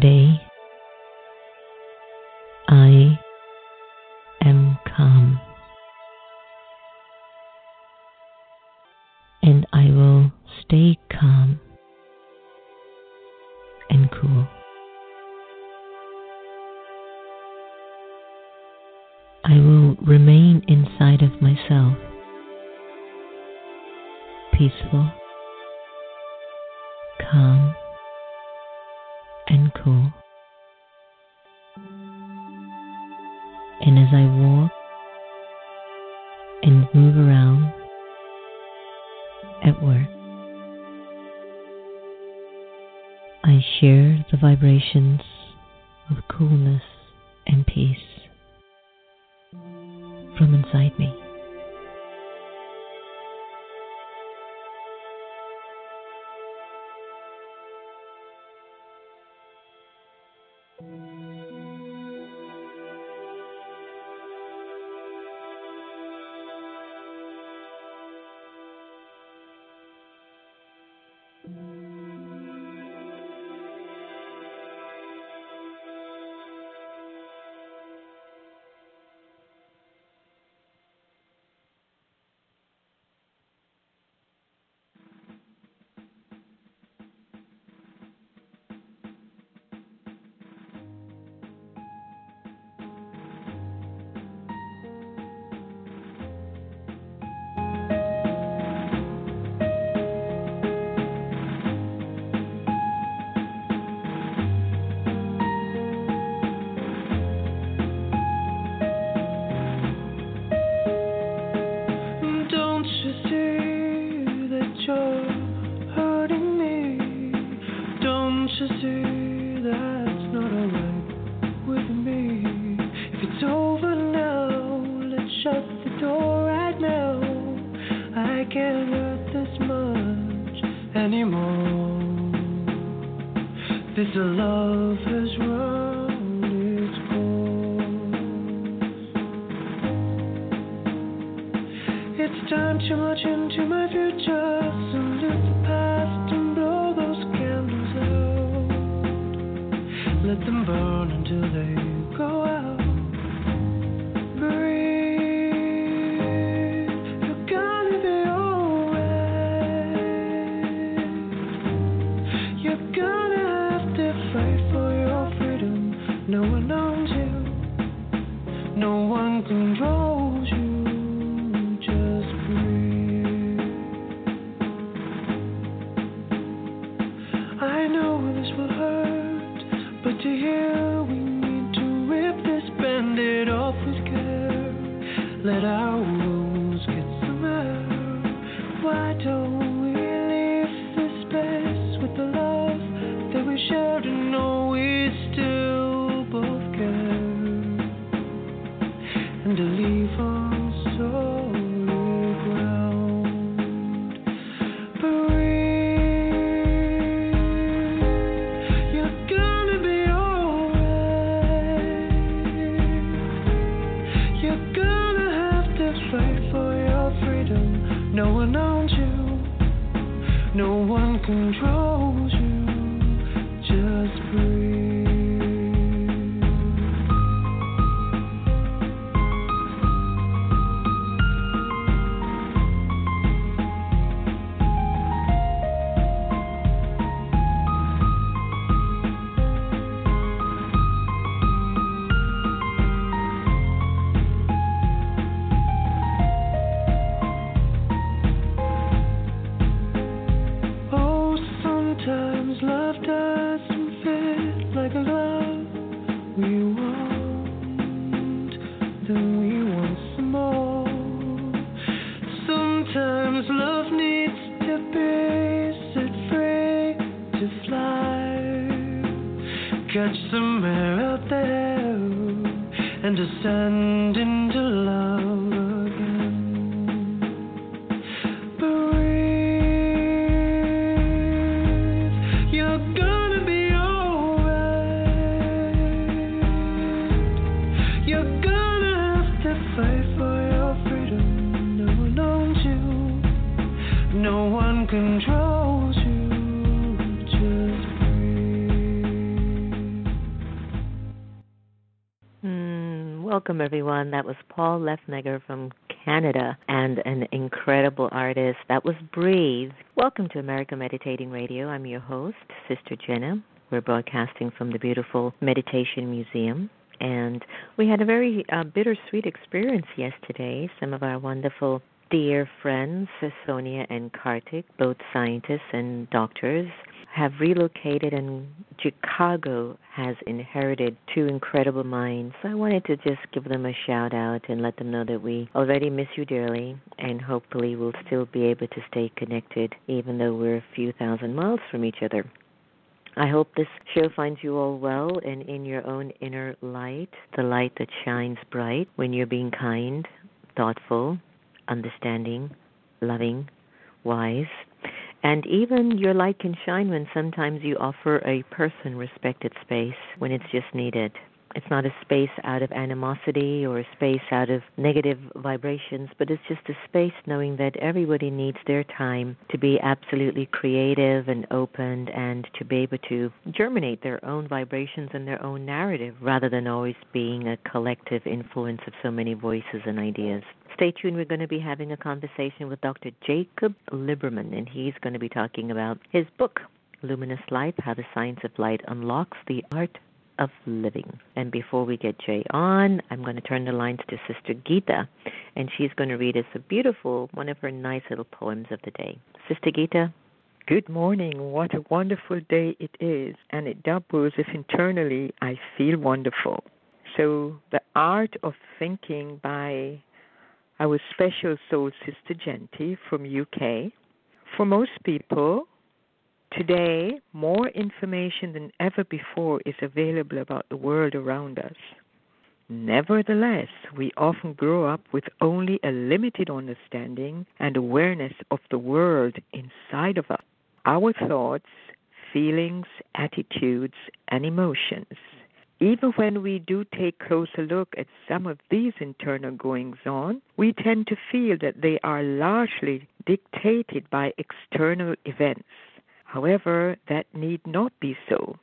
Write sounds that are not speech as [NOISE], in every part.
Today, I am calm. And I will stay calm and cool. I will remain inside of myself, peaceful, calm, vibrations owns welcome everyone. That was Paul Lefneger from Canada and an incredible artist. That was Breathe. Welcome to America Meditating Radio. I'm your host, Sister Jenna. We're broadcasting from the beautiful Meditation Museum. And we had a very uh, bittersweet experience yesterday. Some of our wonderful dear friends, Sonia and Kartik, both scientists and doctors, have relocated and Chicago has inherited two incredible minds. So I wanted to just give them a shout out and let them know that we already miss you dearly and hopefully we'll still be able to stay connected even though we're a few thousand miles from each other. I hope this show finds you all well and in your own inner light, the light that shines bright when you're being kind, thoughtful, understanding, loving, wise, and even your light can shine when sometimes you offer a person respected space when it's just needed. It's not a space out of animosity or a space out of negative vibrations, but it's just a space knowing that everybody needs their time to be absolutely creative and open and to be able to germinate their own vibrations and their own narrative rather than always being a collective influence of so many voices and ideas. Stay tuned. We're going to be having a conversation with Dr. Jacob Liberman, and he's going to be talking about his book, Luminous Life How the Science of Light Unlocks the Art of Living. And before we get Jay on, I'm going to turn the lines to Sister Gita, and she's going to read us a beautiful, one of her nice little poems of the day. Sister Gita? Good morning. What a wonderful day it is, and it doubles if internally I feel wonderful. So, The Art of Thinking by our special soul sister Genty from UK. For most people, today more information than ever before is available about the world around us. Nevertheless, we often grow up with only a limited understanding and awareness of the world inside of us, our thoughts, feelings, attitudes, and emotions even when we do take closer look at some of these internal goings on, we tend to feel that they are largely dictated by external events. However, that need not be so.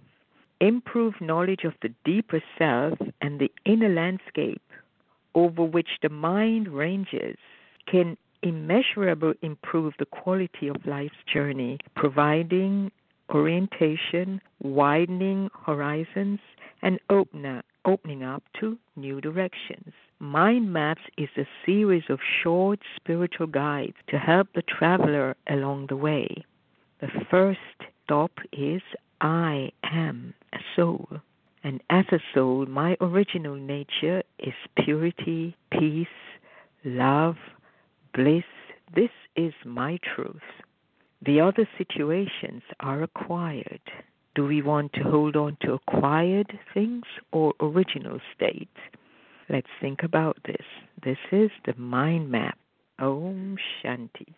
Improved knowledge of the deeper self and the inner landscape over which the mind ranges can immeasurably improve the quality of life's journey, providing orientation, widening horizons, and open opening up to new directions. Mind Maps is a series of short spiritual guides to help the traveler along the way. The first stop is I am a soul. And as a soul, my original nature is purity, peace, love, bliss. This is my truth. The other situations are acquired. Do we want to hold on to acquired things or original state? Let's think about this. This is the mind map. Om Shanti.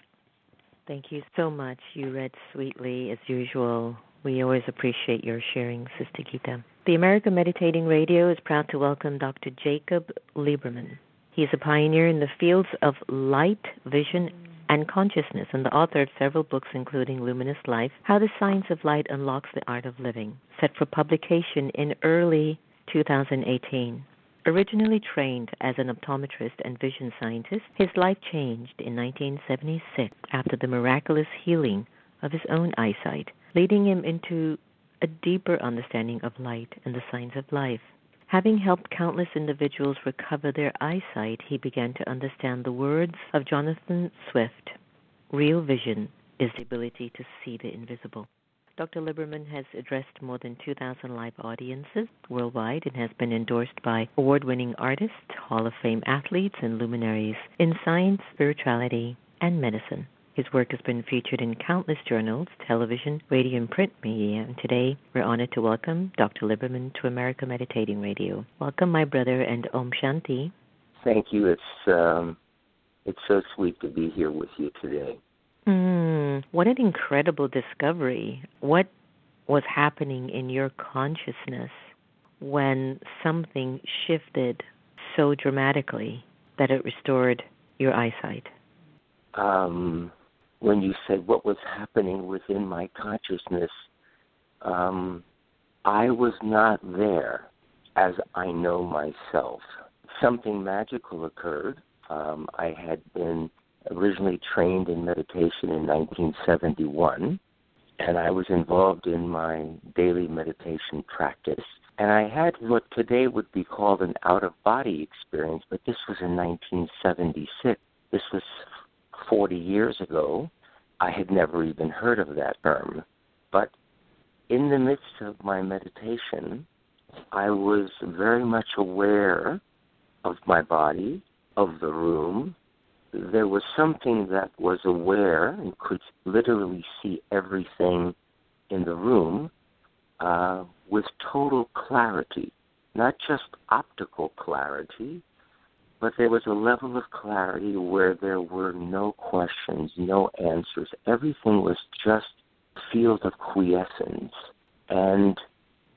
Thank you so much. You read sweetly as usual. We always appreciate your sharing, Sister Gita. The American Meditating Radio is proud to welcome Dr. Jacob Liberman. He is a pioneer in the fields of light, vision, and Consciousness, and the author of several books, including Luminous Life How the Science of Light Unlocks the Art of Living, set for publication in early 2018. Originally trained as an optometrist and vision scientist, his life changed in 1976 after the miraculous healing of his own eyesight, leading him into a deeper understanding of light and the signs of life. Having helped countless individuals recover their eyesight, he began to understand the words of Jonathan Swift Real vision is the ability to see the invisible. Dr. Liberman has addressed more than 2,000 live audiences worldwide and has been endorsed by award winning artists, Hall of Fame athletes, and luminaries in science, spirituality, and medicine. His work has been featured in countless journals, television, radio, and print media. And today we're honored to welcome Dr. Liberman to America Meditating Radio. Welcome, my brother, and Om Shanti. Thank you. It's um, it's so sweet to be here with you today. Mm, what an incredible discovery! What was happening in your consciousness when something shifted so dramatically that it restored your eyesight? Um, when you said what was happening within my consciousness, um, I was not there as I know myself. Something magical occurred. Um, I had been originally trained in meditation in 1971, and I was involved in my daily meditation practice. And I had what today would be called an out of body experience, but this was in 1976. This was 40 years ago, I had never even heard of that term. But in the midst of my meditation, I was very much aware of my body, of the room. There was something that was aware and could literally see everything in the room uh, with total clarity, not just optical clarity, but there was a level of clarity where there were no questions, no answers. Everything was just field of quiescence. And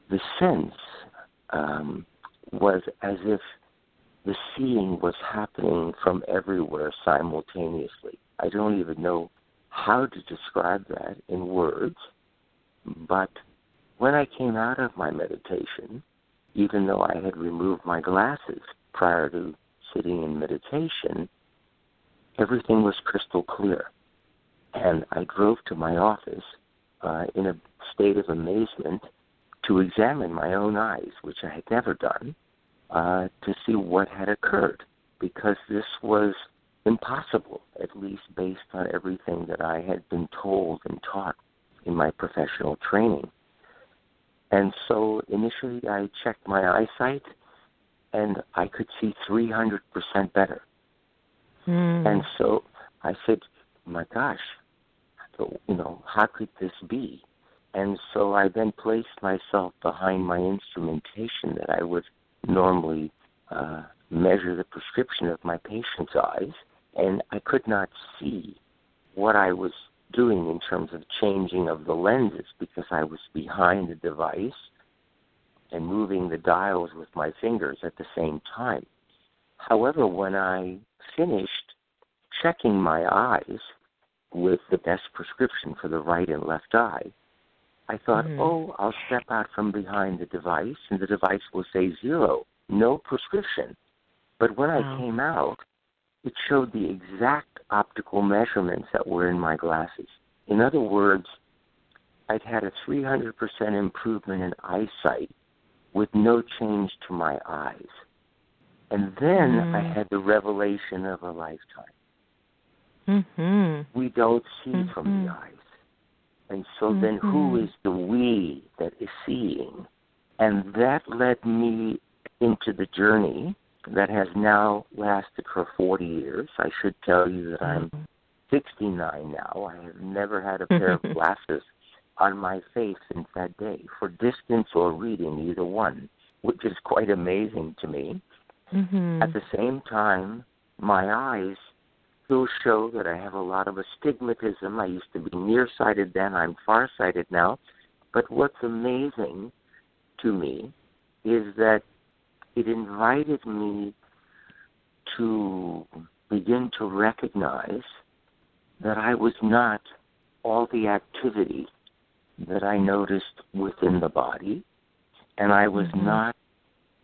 the sense um, was as if the seeing was happening from everywhere simultaneously. I don't even know how to describe that in words, but when I came out of my meditation, even though I had removed my glasses prior to sitting in meditation, everything was crystal clear. And I drove to my office uh, in a state of amazement to examine my own eyes, which I had never done, uh, to see what had occurred, because this was impossible, at least based on everything that I had been told and taught in my professional training. And so initially I checked my eyesight and I could see 300% better. Mm. And so I said, my gosh, you know, how could this be? And so I then placed myself behind my instrumentation that I would normally uh, measure the prescription of my patient's eyes, and I could not see what I was doing in terms of changing of the lenses because I was behind the device and moving the dials with my fingers at the same time. However, when I finished checking my eyes with the best prescription for the right and left eye, I thought, mm-hmm. oh, I'll step out from behind the device and the device will say zero, no prescription. But when wow. I came out, it showed the exact optical measurements that were in my glasses. In other words, I'd had a 300% improvement in eyesight with no change to my eyes. And then mm. I had the revelation of a lifetime. Mm-hmm. We don't see mm-hmm. from the eyes. And so mm-hmm. then who is the we that is seeing? And that led me into the journey that has now lasted for 40 years. I should tell you that I'm mm-hmm. 69 now. I have never had a pair of [LAUGHS] glasses on my face since that day for distance or reading, either one, which is quite amazing to me. Mm-hmm. At the same time, my eyes still show that I have a lot of astigmatism. I used to be nearsighted then, I'm farsighted now. But what's amazing to me is that it invited me to begin to recognize that I was not all the activity that I noticed within the body, and I was Mhm. not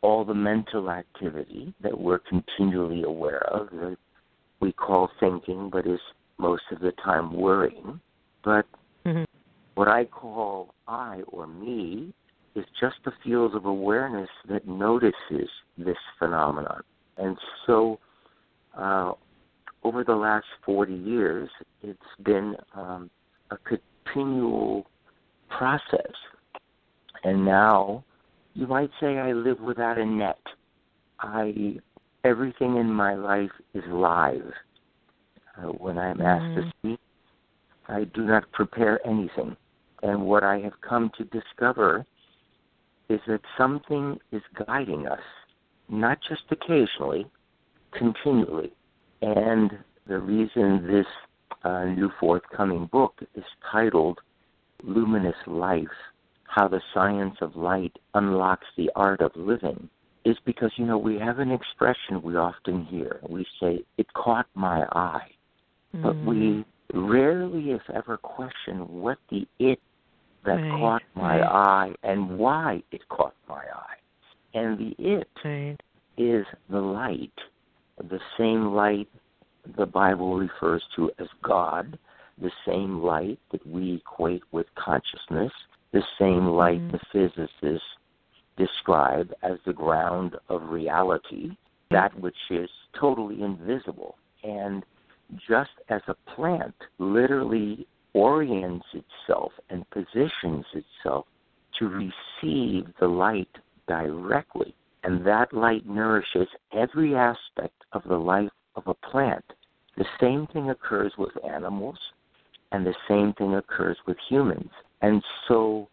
all the mental activity that we're continually aware of that we call thinking, but is most of the time worrying. But Mhm. what I call I or me is just the field of awareness that notices this phenomenon. And so, uh, over the last 40 years, it's been um, a continual process. And now, you might say I live without a net. I everything in my life is live. Uh, when I'm asked to Mhm. speak, I do not prepare anything. And what I have come to discover is that something is guiding us, not just occasionally, continually. And the reason this uh, new forthcoming book is titled Luminous Life How the Science of Light Unlocks the Art of Living is because, you know, we have an expression we often hear. We say, It caught my eye. But Mhm. we rarely, if ever, question what the it that Right, caught my right. eye and why it caught my eye. And the it Right. is the light, the same light the Bible refers to as God, the same light that we equate with consciousness, the same light Mhm. the physicists describe as the ground of reality, that which is totally invisible. And just as a plant literally orients itself and positions itself to receive the light directly, and that light nourishes every aspect of the life of a plant. The same thing occurs with animals, and the same thing occurs with humans. And so,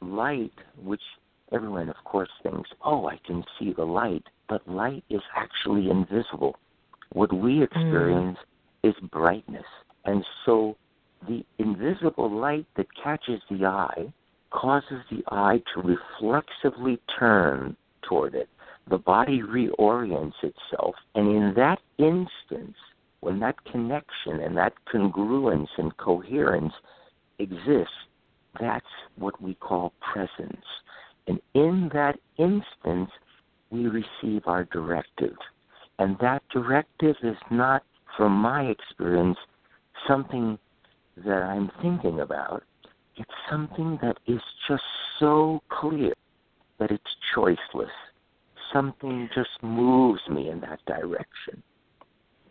light, which everyone, of course, thinks, oh, I can see the light, but light is actually invisible. What we mm. experience is brightness. And so, the invisible light that catches the eye causes the eye to reflexively turn toward it. The body reorients itself, and in that instance, when that connection and that congruence and coherence exists, that's what we call presence. And in that instance, we receive our directive. And that directive is not, from my experience, something that I'm thinking about. It's something that is just so clear that it's choiceless. Something just moves me in that direction.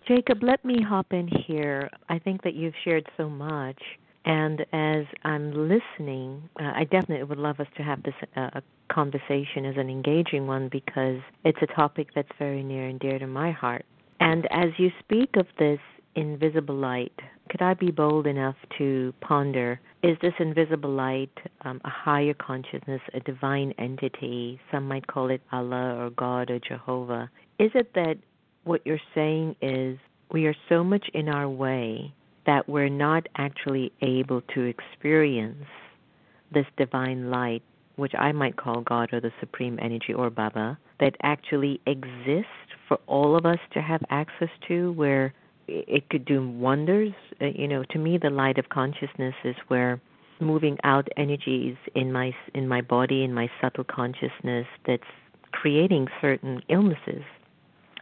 Jacob, let me hop in here. I think that you've shared so much. And as I'm listening, uh, I definitely would love us to have this uh, conversation as an engaging one because it's a topic that's very near and dear to my heart. And as you speak of this invisible light, could I be bold enough to ponder is this invisible light um, a higher consciousness, a divine entity? Some might call it Allah or God or Jehovah. Is it that what you're saying is we are so much in our way that we're not actually able to experience this divine light, which I might call God or the Supreme Energy or Baba, that actually exists for all of us to have access to, where it could do wonders. Uh, you know, to me, the light of consciousness is where moving out energies in my in my body, in my subtle consciousness, that's creating certain illnesses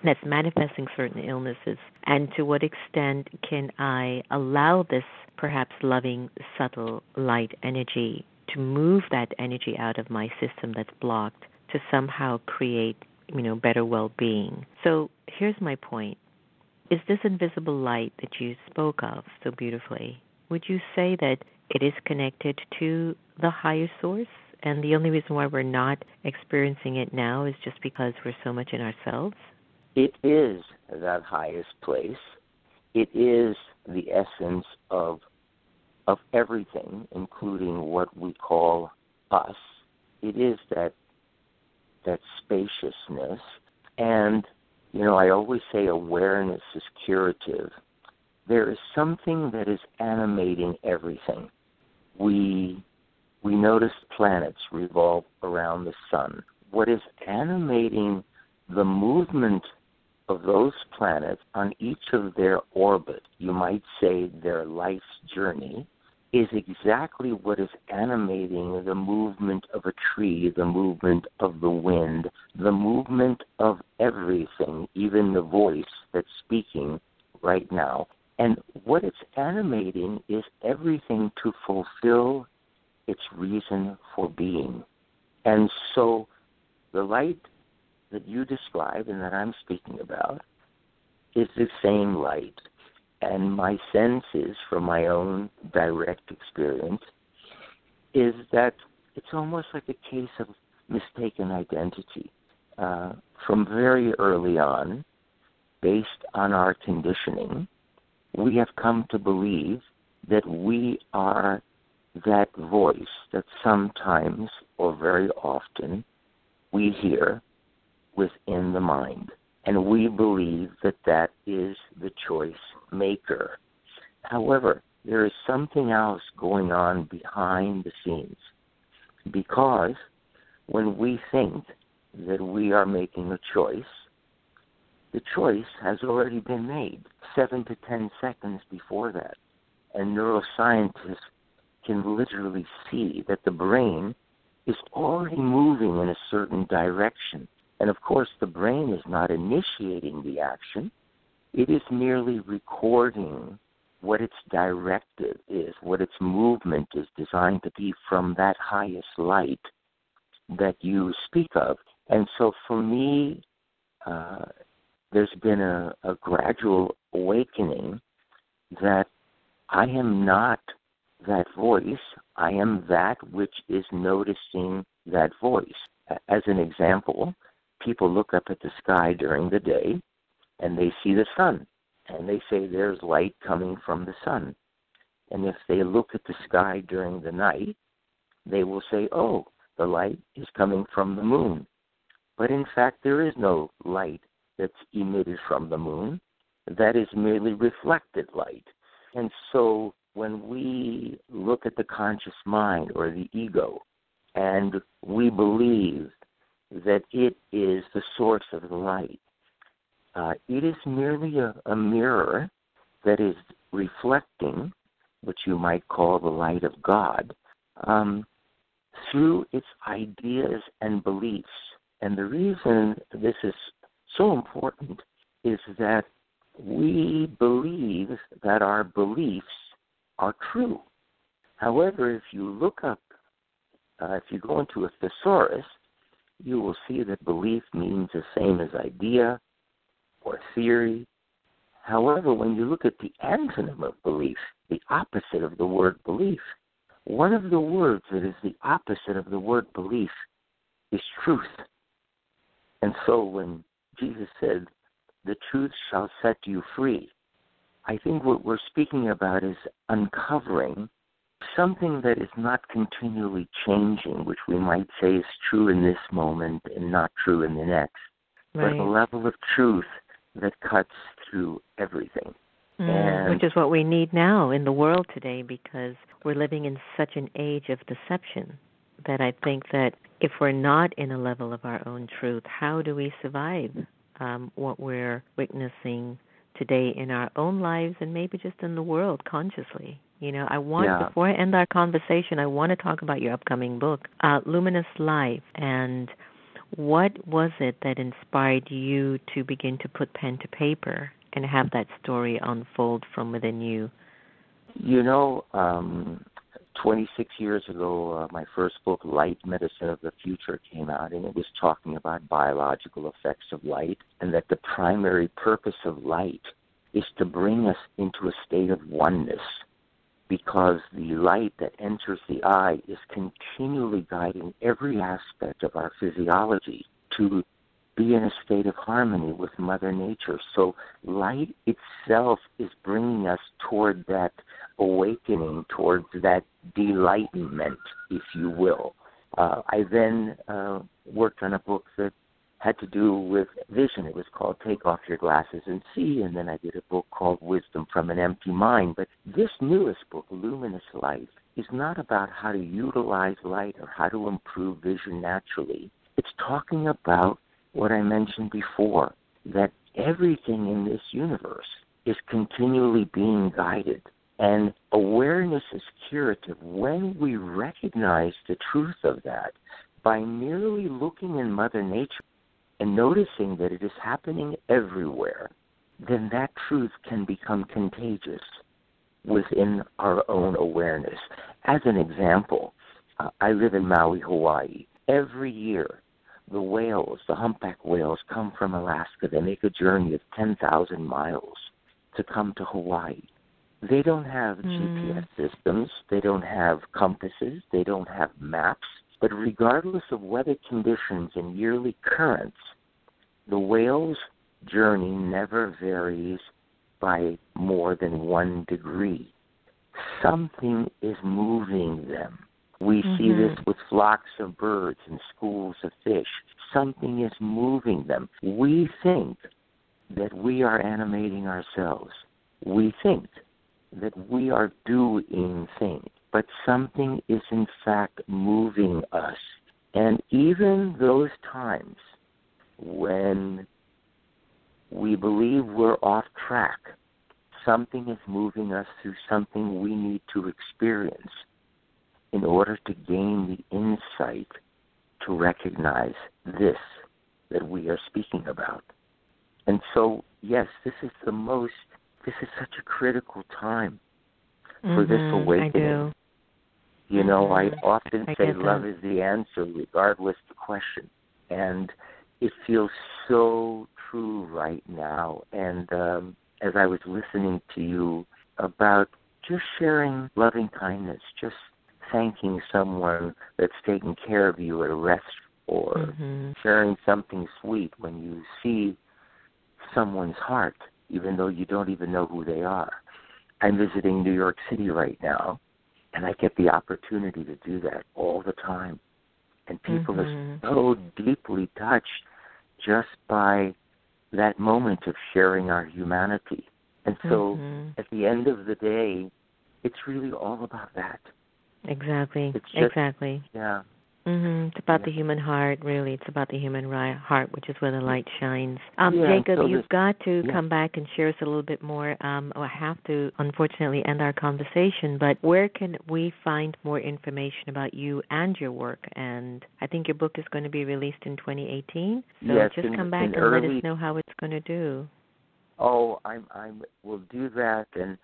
that's manifesting certain illnesses, and to what extent can I allow this perhaps loving, subtle light energy to move that energy out of my system that's blocked to somehow create, you know, better well-being. So here's my point. Is this invisible light that you spoke of so beautifully, would you say that it is connected to the higher source? And the only reason why we're not experiencing it now is just because we're so much in ourselves? It is that highest place. It is the essence of of everything, including what we call us. It is that that spaciousness. And, you know, I always say awareness is curative. There is something that is animating everything. We we notice planets revolve around the sun. What is animating the movement of those planets on each of their orbit, you might say their life's journey, is exactly what is animating the movement of a tree, the movement of the wind, the movement of everything, even the voice that's speaking right now. And what it's animating is everything to fulfill its reason for being. And so the light that you describe and that I'm speaking about is the same light. And my sense is, from my own direct experience, is that it's almost like a case of mistaken identity. Uh, from very early on, based on our conditioning, we have come to believe that we are that voice that sometimes or very often we hear within the mind. And we believe that that is the choice maker. However, there is something else going on behind the scenes because when we think that we are making a choice, the choice has already been made seven to ten seconds before that. And neuroscientists can literally see that the brain is already moving in a certain direction. And of course, the brain is not initiating the action, it is merely recording what its directive is, what its movement is designed to be from that highest light that you speak of. And so for me, uh, there's been a, a gradual awakening that I am not that voice, I am that which is noticing that voice. As an example, people look up at the sky during the day and they see the sun and they say there's light coming from the sun. And if they look at the sky during the night, they will say, oh, the light is coming from the moon. But in fact, there is no light that's emitted from the moon. That is merely reflected light. And so when we look at the conscious mind or the ego and we believe that it is the source of the light, uh, it is merely a, a mirror that is reflecting what you might call the light of God um, through its ideas and beliefs. And the reason this is so important is that we believe that our beliefs are true. However, if you look up, uh, if you go into a thesaurus, you will see that belief means the same as idea or theory. However, when you look at the antonym of belief, the opposite of the word belief, one of the words that is the opposite of the word belief is truth. And so when Jesus said, The truth shall set you free, I think what we're speaking about is uncovering something that is not continually changing, which we might say is true in this moment and not true in the next, right. but a level of truth that cuts through everything. Mm, which is what we need now in the world today because we're living in such an age of deception that I think that if we're not in a level of our own truth, how do we survive um, what we're witnessing today in our own lives and maybe just in the world consciously. You know, I want yeah. before I end our conversation, I want to talk about your upcoming book, uh, Luminous Life, and what was it that inspired you to begin to put pen to paper and have that story unfold from within you? You know, um, 26 years ago, uh, my first book, Light Medicine of the Future, came out, and it was talking about biological effects of light, and that the primary purpose of light is to bring us into a state of oneness, because the light that enters the eye is continually guiding every aspect of our physiology to be in a state of harmony with Mother Nature. So, light itself is bringing us toward that awakening, towards that delightment, if you will. Uh, I then uh, worked on a book that had to do with vision. It was called Take Off Your Glasses and See, and then I did a book called Wisdom from an Empty Mind. But this newest book, Luminous Life, is not about how to utilize light or how to improve vision naturally. It's talking about what I mentioned before that everything in this universe is continually being guided. And awareness is curative when we recognize the truth of that by merely looking in Mother Nature and noticing that it is happening everywhere, then that truth can become contagious within our own awareness. As an example, uh, I live in Maui, Hawaii. Every year, the whales, the humpback whales, come from Alaska. They make a journey of 10,000 miles to come to Hawaii. They don't have mm. GPS systems, they don't have compasses, they don't have maps, but regardless of weather conditions and yearly currents, the whale's journey never varies by more than one degree. Something is moving them. We mm-hmm. see this with flocks of birds and schools of fish. Something is moving them. We think that we are animating ourselves. We think that we are doing things, but something is in fact moving us. And even those times when we believe we're off track, something is moving us through something we need to experience in order to gain the insight to recognize this that we are speaking about. And so, yes, this is the most, this is such a critical time for mm-hmm, this awakening. You know, I mm-hmm. often I say love is the answer, regardless the question. And it feels so true right now. And um, as I was listening to you about just sharing loving kindness, just thanking someone that's taking care of you at a rest or mm-hmm. sharing something sweet when you see someone's heart, even though you don't even know who they are. I'm visiting New York City right now, and I get the opportunity to do that all the time. And people mm-hmm. are so deeply touched just by that moment of sharing our humanity. And so mm-hmm. at the end of the day, it's really all about that. Exactly. Just, exactly. Yeah. Mhm. It's about the human heart, really. It's about the human ri- heart, which is where the light shines. Um, Yeah, Jacob, so you've got to yeah. come back and share us a little bit more. Um, I have to, unfortunately, end our conversation. But where can we find more information about you and your work? And I think your book is going to be released in 2018. So Yes, just in- come back and let us know how it's going to do. Oh, I'm I'm will do that and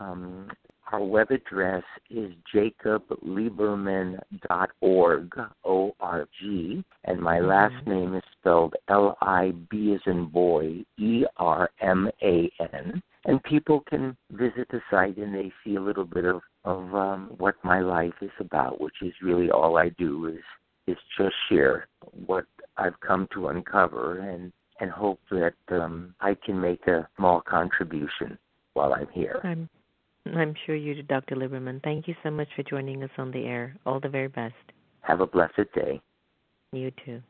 um our web address is jacobliberman.org, O R G, and my last Mm-hmm. name is spelled L I B as in boy, E R M A N. And people can visit the site and they see a little bit of, of um, what my life is about, which is really all I do is is just share what I've come to uncover and and hope that um, I can make a small contribution while I'm here. I'm, I'm sure you do, Dr. Liberman. Thank you so much for joining us on the air. All the very best. Have a blessed day. You too.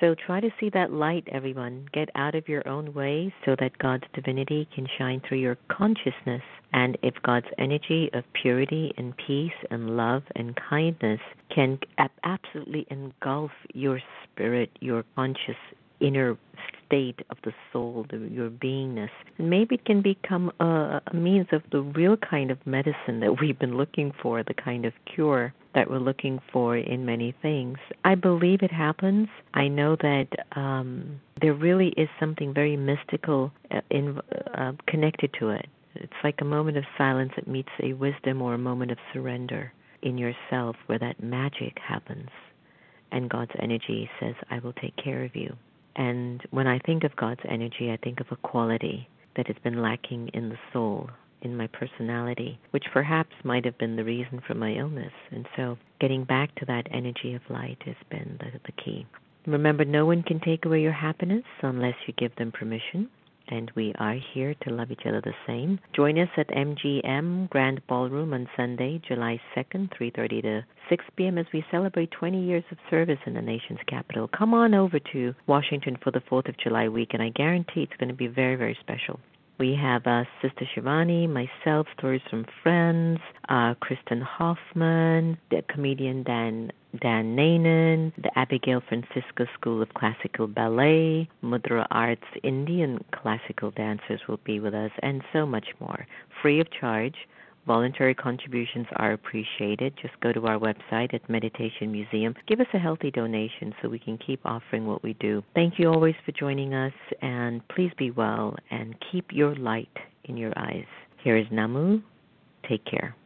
So try to see that light, everyone. Get out of your own way so that God's divinity can shine through your consciousness. And if God's energy of purity and peace and love and kindness can absolutely engulf your spirit, your conscious inner state of the soul, the, your beingness. And maybe it can become a, a means of the real kind of medicine that we've been looking for, the kind of cure that we're looking for in many things. I believe it happens. I know that um, there really is something very mystical uh, in uh, connected to it. It's like a moment of silence that meets a wisdom or a moment of surrender in yourself where that magic happens. And God's energy says, I will take care of you. And when I think of God's energy, I think of a quality that has been lacking in the soul, in my personality, which perhaps might have been the reason for my illness. And so getting back to that energy of light has been the, the key. Remember, no one can take away your happiness unless you give them permission and we are here to love each other the same. Join us at MGM Grand Ballroom on Sunday, July 2nd, 3:30 to 6 p.m. as we celebrate 20 years of service in the nation's capital. Come on over to Washington for the 4th of July week and I guarantee it's going to be very very special. We have uh, Sister Shivani, myself, stories from friends, uh, Kristen Hoffman, the comedian Dan Dan Nanan, the Abigail Francisco School of Classical Ballet, Mudra Arts Indian classical dancers will be with us, and so much more, free of charge. Voluntary contributions are appreciated. Just go to our website at Meditation Museum. Give us a healthy donation so we can keep offering what we do. Thank you always for joining us, and please be well and keep your light in your eyes. Here is Namu. Take care.